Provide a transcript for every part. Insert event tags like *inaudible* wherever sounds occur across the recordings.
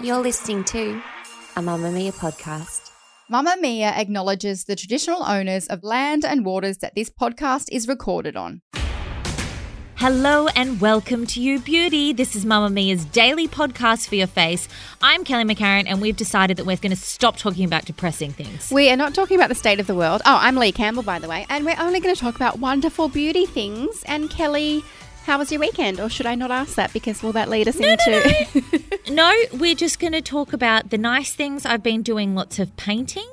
You're listening to a Mamamia podcast. Mamamia acknowledges the traditional owners of land and waters that this podcast is recorded on. Hello and welcome to You Beauty. This is Mamamia's daily podcast for your face. I'm Kelly McCarren, and we've decided that we're going to stop talking about depressing things. We are not talking about the state of the world. Oh, I'm Leigh Campbell, by the way, and we're only going to talk about wonderful beauty things. And Kelly, how was your weekend? Or should I not ask that because will that lead us into. *laughs* No, we're just going to talk about the nice things. I've been doing lots of painting.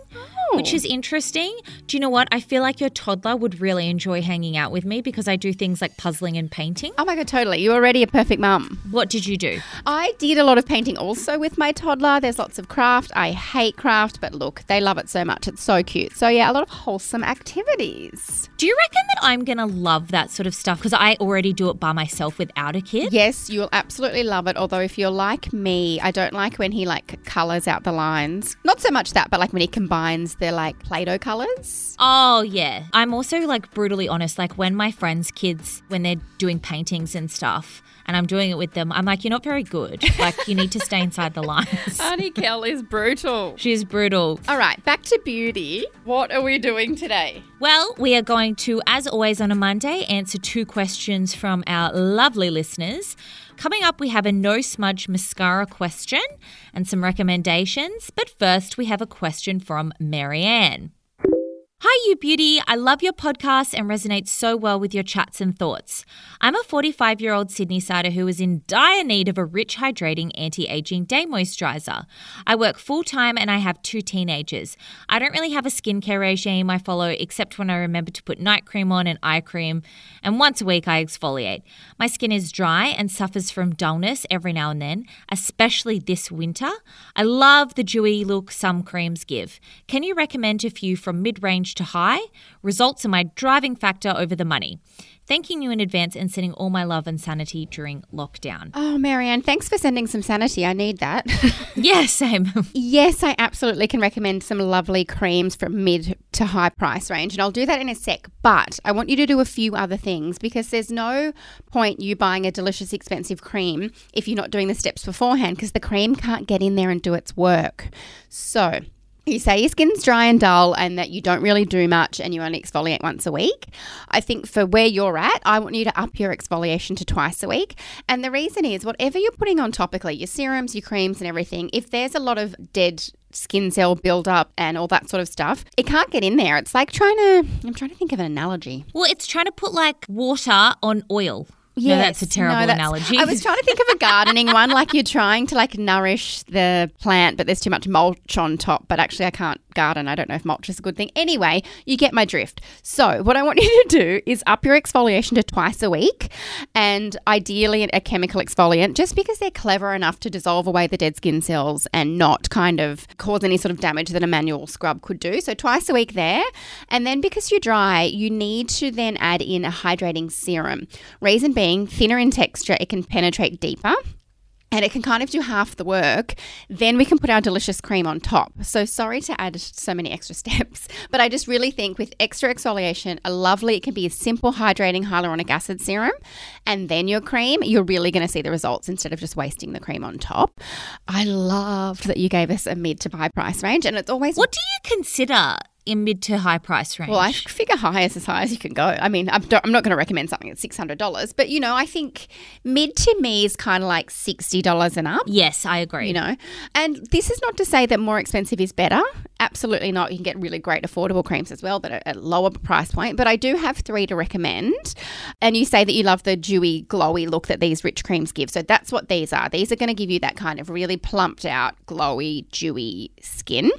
Which is oh. interesting. Do you know what? I feel like your toddler would really enjoy hanging out with me because I do things like puzzling and painting. Oh my god, totally. You're already a perfect mum. What did you do? I did a lot of painting also with my toddler. There's lots of craft. I hate craft, but look, they love it so much. It's so cute. So yeah, a lot of wholesome activities. Do you reckon that I'm going to love that sort of stuff because I already do it by myself without a kid? Yes, you'll absolutely love it. Although if you're like me, I don't like when he like colors out the lines. Not so much that, but like when he combines the like Play-Doh colors. Oh, yeah. I'm also like brutally honest. Like when my friends' kids, when they're doing paintings and stuff, and I'm doing it with them, I'm like, you're not very good. Like, you need to stay *laughs* inside the lines. Auntie Kel is brutal. She's brutal. All right, back to beauty. What are we doing today? Well, we are going to, as always on a Monday, answer two questions from our lovely listeners. Coming up, we have a no smudge mascara question and some recommendations. But first, we have a question from Marianne. Hi, you beauty. I love your podcast and resonate so well with your chats and thoughts. I'm a 45 year old Sydney sider who is in dire need of a rich, hydrating, anti aging day moisturizer. I work full time and I have two teenagers. I don't really have a skincare regime I follow except when I remember to put night cream on and eye cream, and once a week I exfoliate. My skin is dry and suffers from dullness every now and then, especially this winter. I love the dewy look some creams give. Can you recommend a few from mid range to high? Results are my driving factor over the money. Thanking you in advance and sending all my love and sanity during lockdown. Oh, Marianne, thanks for sending some sanity. I need that. *laughs* Yeah, same. yes, I absolutely can recommend some lovely creams from mid to high price range, and I'll do that in a sec. But I want you to do a few other things because there's no point you buying a delicious, expensive cream if you're not doing the steps beforehand because the cream can't get in there and do its work. So, you say your skin's dry and dull and that you don't really do much and you only exfoliate once a week. I think for where you're at, I want you to up your exfoliation to twice a week. And the reason is whatever you're putting on topically, your serums, your creams, and everything, if there's a lot of dead skin cell buildup and all that sort of stuff, it can't get in there. It's like trying to, I'm trying to think of an analogy. Well, it's trying to put like water on oil. No, that's a terrible No, that's- analogy. I was trying to think of a gardening one, like you're trying to like nourish the plant, but there's too much mulch on top. But actually, I can't garden. I don't know if mulch is a good thing. Anyway, you get my drift. So what I want you to do is up your exfoliation to twice a week, and ideally a chemical exfoliant, just because they're clever enough to dissolve away the dead skin cells and not kind of cause any sort of damage that a manual scrub could do. So twice a week there, and then because you're dry, you need to then add in a hydrating serum. Reason being, thinner in texture, it can penetrate deeper and it can kind of do half the work. Then we can put our delicious cream on top. So sorry to add so many extra *laughs* steps, but I just really think with extra exfoliation, a lovely, it can be a simple hydrating hyaluronic acid serum, and then your cream, you're really going to see the results instead of just wasting the cream on top. I loved that you gave us a mid to high price range, and it's always what do you consider in mid to high price range? well, I figure high is as high as you can go. I mean, I'm, I'm not going to recommend something at six hundred dollars, but you know, I think mid to me is kind of like sixty dollars and up. yes, I agree. You know, and this is not to say that more expensive is better. Absolutely not. You can get really great affordable creams as well, but at a lower price point. But I do have three to recommend. And you say that you love the dewy, glowy look that these rich creams give. So that's what these are. These are going to give you that kind of really plumped out, glowy, dewy skin.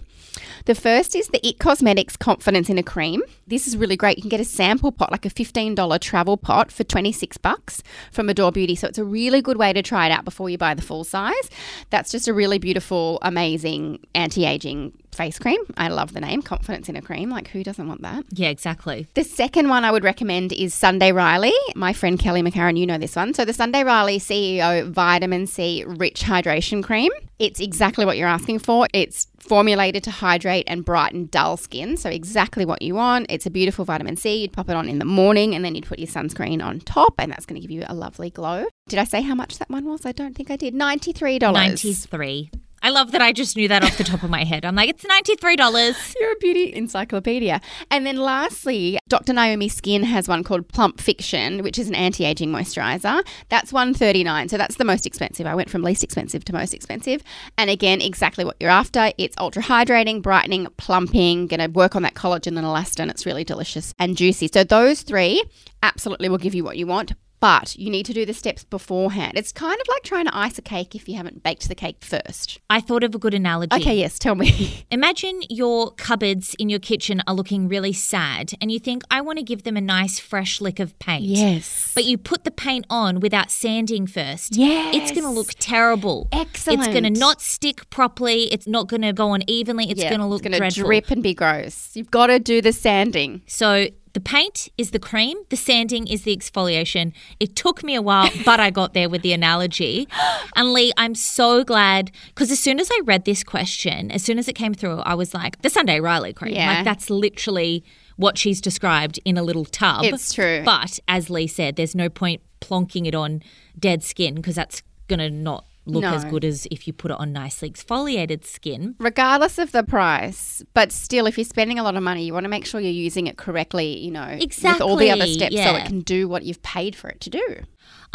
The first is the It Cosmetics Confidence in a Cream. This is really great. You can get a sample pot, like a $15 travel pot for 26 bucks from Adore Beauty. So it's a really good way to try it out before you buy the full size. That's just a really beautiful, amazing anti-aging face cream. I love the name, Confidence in a Cream. Like who doesn't want that? Yeah, exactly. The second one I would recommend is Sunday Riley. My friend Kelly McCarren, you know this one. So the Sunday Riley CEO Vitamin C Rich Hydration Cream. It's exactly what you're asking for. It's formulated to hydrate and brighten dull skin. So exactly what you want. It's a beautiful vitamin C. You'd pop it on in the morning and then you'd put your sunscreen on top and that's going to give you a lovely glow. Did I say how much that one was? I don't think I did. $93. 93. I love that I just knew that off the top of my head. I'm like, it's $93. *laughs* You're a beauty encyclopedia. And then lastly, Dr. Naomi Skin has one called Plump Fiction, which is an anti-aging moisturizer. That's 139. So that's the most expensive. I went from least expensive to most expensive. And again, exactly what you're after. It's ultra hydrating, brightening, plumping, going to work on that collagen and elastin. It's really delicious and juicy. So those three absolutely will give you what you want but you need to do the steps beforehand. It's kind of like trying to ice a cake if you haven't baked the cake first. I thought of a good analogy. Okay, yes, tell me. *laughs* Imagine your cupboards in your kitchen are looking really sad and you think, I want to give them a nice fresh lick of paint. Yes. But you put the paint on without sanding first. Yes. It's going to look terrible. Excellent. It's going to not stick properly. It's not going to go on evenly. It's Yeah, going to look it's gonna dreadful. drip and be gross. You've got to do the sanding. So the paint is the cream, the sanding is the exfoliation. It took me a while, but I got there with the analogy. *gasps* And Leigh, I'm so glad because as soon as I read this question, as soon as it came through, I was like, the Sunday Riley cream. Yeah. Like that's literally what she's described in a little tub. It's true. But as Leigh said, there's no point plonking it on dead skin because that's going to not look No. as good as if you put it on nicely exfoliated skin. Regardless of the price, but still, if you're spending a lot of money, you want to make sure you're using it correctly, you know, exactly. with all the other steps so it can do what you've paid for it to do.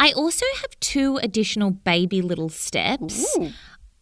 I also have two additional baby little steps.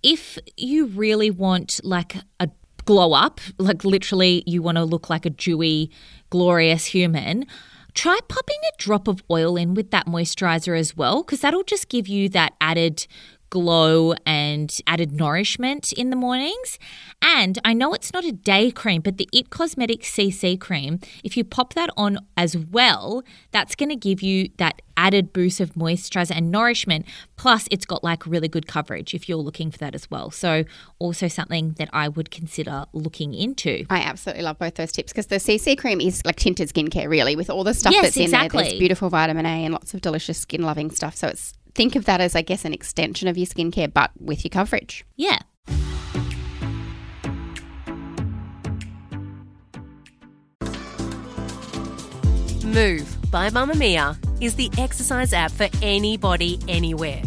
If you really want like a glow up, like literally you want to look like a dewy, glorious human, try popping a drop of oil in with that moisturizer as well, because that'll just give you that added glow and added nourishment in the mornings. And I know it's not a day cream, but the It Cosmetics CC cream, if you pop that on as well, that's going to give you that added boost of moisturizer and nourishment. Plus, it's got like really good coverage if you're looking for that as well. So, also something that I would consider looking into. I absolutely love both those tips because the CC cream is like tinted skincare, really, with all the stuff Yes, that's in there. exactly. There's beautiful vitamin A and lots of delicious skin loving stuff. So it's think of that as, I guess, an extension of your skincare, but with your coverage. Yeah. Move by Mamamia is the exercise app for anybody, anywhere.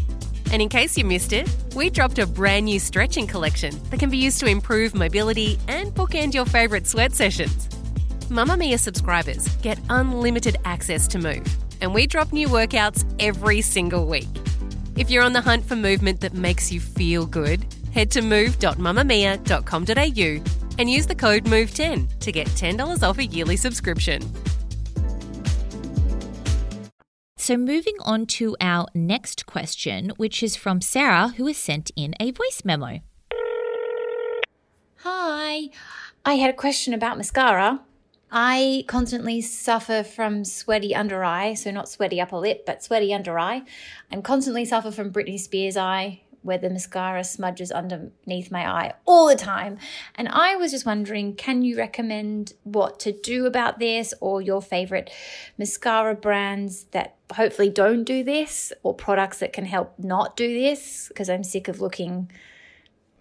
And in case you missed it, we dropped a brand new stretching collection that can be used to improve mobility and bookend your favourite sweat sessions. Mamamia subscribers get unlimited access to Move, and we drop new workouts every single week. If you're on the hunt for movement that makes you feel good, head to move.mamamia.com.au and use the code MOVE10 to get $10 off a yearly subscription. So, moving on to our next question, which is from Sarah, who has sent in a voice memo. Hi. I had a question about mascara. I constantly suffer from sweaty under eye, so not sweaty upper lip, but sweaty under eye. And constantly suffer from Britney Spears eye, where the mascara smudges underneath my eye all the time. And I was just wondering can you recommend what to do about this or your favorite mascara brands that hopefully don't do this or products that can help not do this? Because I'm sick of looking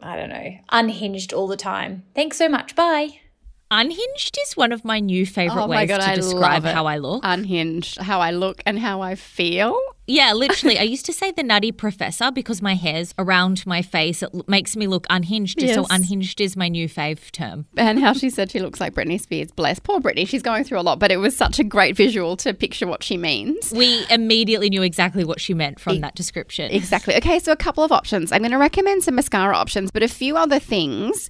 I don't know, unhinged all the time. Thanks so much. Bye. Unhinged is one of my new favorite Oh my ways God, to I describe how I look. Unhinged, how I look and how I feel. Yeah, literally. *laughs* I used to say the nutty professor because my hair's around my face. It makes me look unhinged. So unhinged is my new fave term. And how she said she looks like Britney Spears. Bless poor Britney. She's going through a lot, but it was such a great visual to picture what she means. We immediately knew exactly what she meant from that description. Exactly. Okay, so a couple of options. I'm going to recommend some mascara options, but a few other things.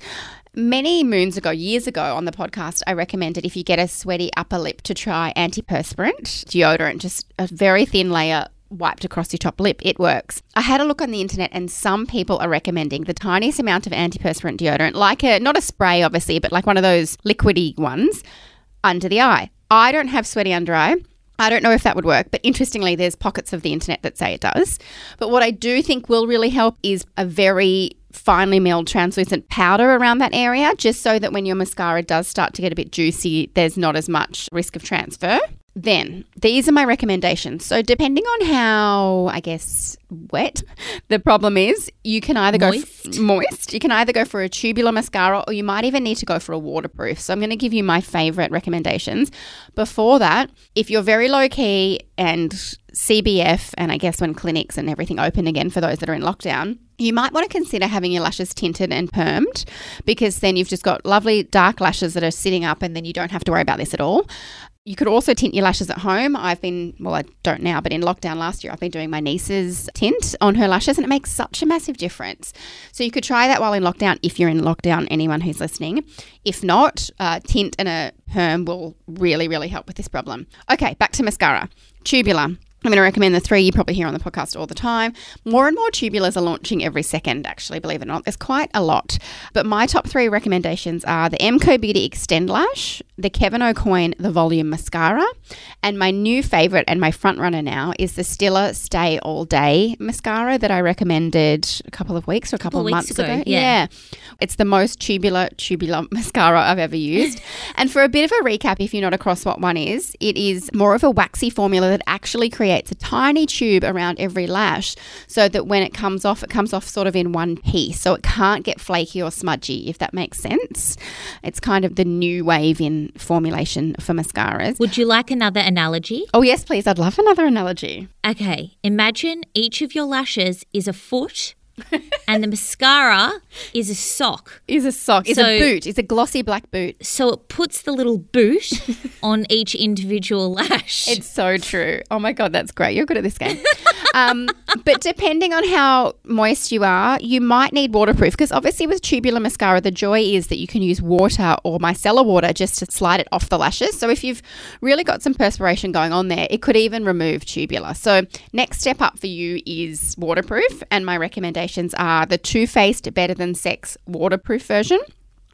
Many moons ago, years ago on the podcast, I recommended if you get a sweaty upper lip to try antiperspirant deodorant, just a very thin layer wiped across your top lip. It works. I had a look on the internet and some people are recommending the tiniest amount of antiperspirant deodorant, like a not a spray obviously, but like one of those liquidy ones under the eye. I don't have sweaty under eye. I don't know if that would work, but interestingly, there's pockets of the internet that say it does. But what I do think will really help is a very finely milled translucent powder around that area, just so that when your mascara does start to get a bit juicy, there's not as much risk of transfer. Then, these are my recommendations. So, depending on how, I guess, wet the problem is, you can either Moist. go f- moist. You can either go for a tubular mascara or you might even need to go for a waterproof. So, I'm going to give you my favorite recommendations. Before that, if you're very low key and CBF, and I guess when clinics and everything open again for those that are in lockdown, you might want to consider having your lashes tinted and permed because then you've just got lovely dark lashes that are sitting up and then you don't have to worry about this at all. You could also tint your lashes at home. I've been, well, I don't now, but in lockdown last year, I've been doing my niece's tint on her lashes and it makes such a massive difference. So you could try that while in lockdown if you're in lockdown, anyone who's listening. If not, uh, tint and a perm will really, really help with this problem. Okay, back to mascara. Tubular. I'm going to recommend the three you probably hear on the podcast all the time. More and more tubulars are launching every second, actually, believe it or not. There's quite a lot. But my top three recommendations are the MCO Beauty Extend Lash, the Kevyn Aucoin The Volume Mascara, and my new favourite and my front runner now is the Stila Stay All Day Mascara that I recommended a couple of weeks or a couple, Couple of months ago, ago. yeah. It's the most tubular, tubular *laughs* mascara I've ever used. *laughs* and for a bit of a recap, if you're not across what one is, it is more of a waxy formula that actually creates a tiny tube around every lash so that when it comes off, it comes off sort of in one piece. So it can't get flaky or smudgy, if that makes sense. It's kind of the new wave in formulation for mascaras. Would you like another analogy? Oh, yes, please. I'd love another analogy. Okay, imagine each of your lashes is a foot *laughs* and the mascara is a sock. Is a sock, is So- a boot, is a glossy black boot. So it puts the little boot *laughs* on each individual lash. It's so true. Oh my God, that's great. You're good at this game. um, but depending on how moist you are, you might need waterproof because obviously with tubular mascara, the joy is that you can use water or micellar water just to slide it off the lashes. So if you've really got some perspiration going on there, it could even remove tubular. So next step up for you is waterproof, and my are the Too Faced Better Than Sex waterproof version.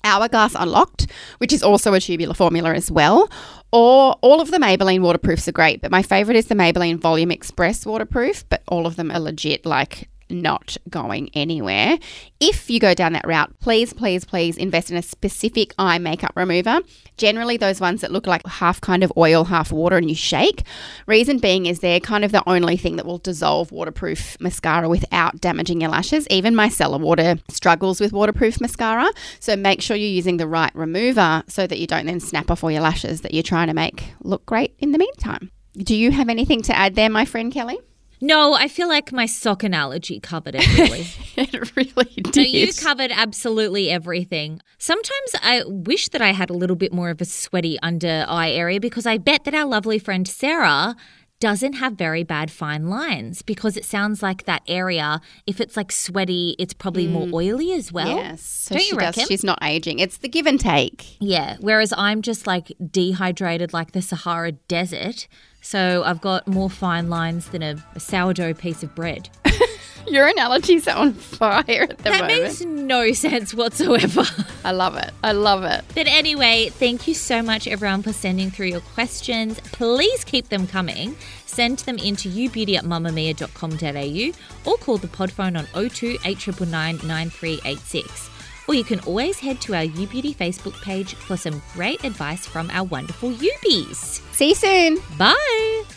Hourglass Unlocked, which is also a tubular formula as well. Or all of the Maybelline waterproofs are great, but my favorite is the Maybelline Volume Express waterproof, but all of them are legit like not going anywhere. If you go down that route, please, please, please invest in a specific eye makeup remover. Generally, those ones that look like half kind of oil, half water, and you shake. Reason being is they're kind of the only thing that will dissolve waterproof mascara without damaging your lashes. Even micellar water struggles with waterproof mascara. So make sure you're using the right remover so that you don't then snap off all your lashes that you're trying to make look great in the meantime. Do you have anything to add there, my friend Kelly? No, I feel like my sock analogy covered it really. *laughs* It really did. No, you covered absolutely everything. Sometimes I wish that I had a little bit more of a sweaty under eye area because I bet that our lovely friend Sarah doesn't have very bad fine lines because it sounds like that area, if it's like sweaty, it's probably more mm. oily as well. Yes, so Don't she you does. reckon? She's not aging. It's the give and take. Yeah. Whereas I'm just like dehydrated like the Sahara Desert. So I've got more fine lines than a, a sourdough piece of bread. *laughs* Your analogies are on fire at the That moment. makes no sense whatsoever. I love it. I love it. But anyway, thank you so much, everyone, for sending through your questions. Please keep them coming. Send them into youbeauty at mamamia.com.au or call the pod phone on 02 899 9386. Or you can always head to our YouBeauty Facebook page for some great advice from our wonderful Youbies. See you soon. Bye!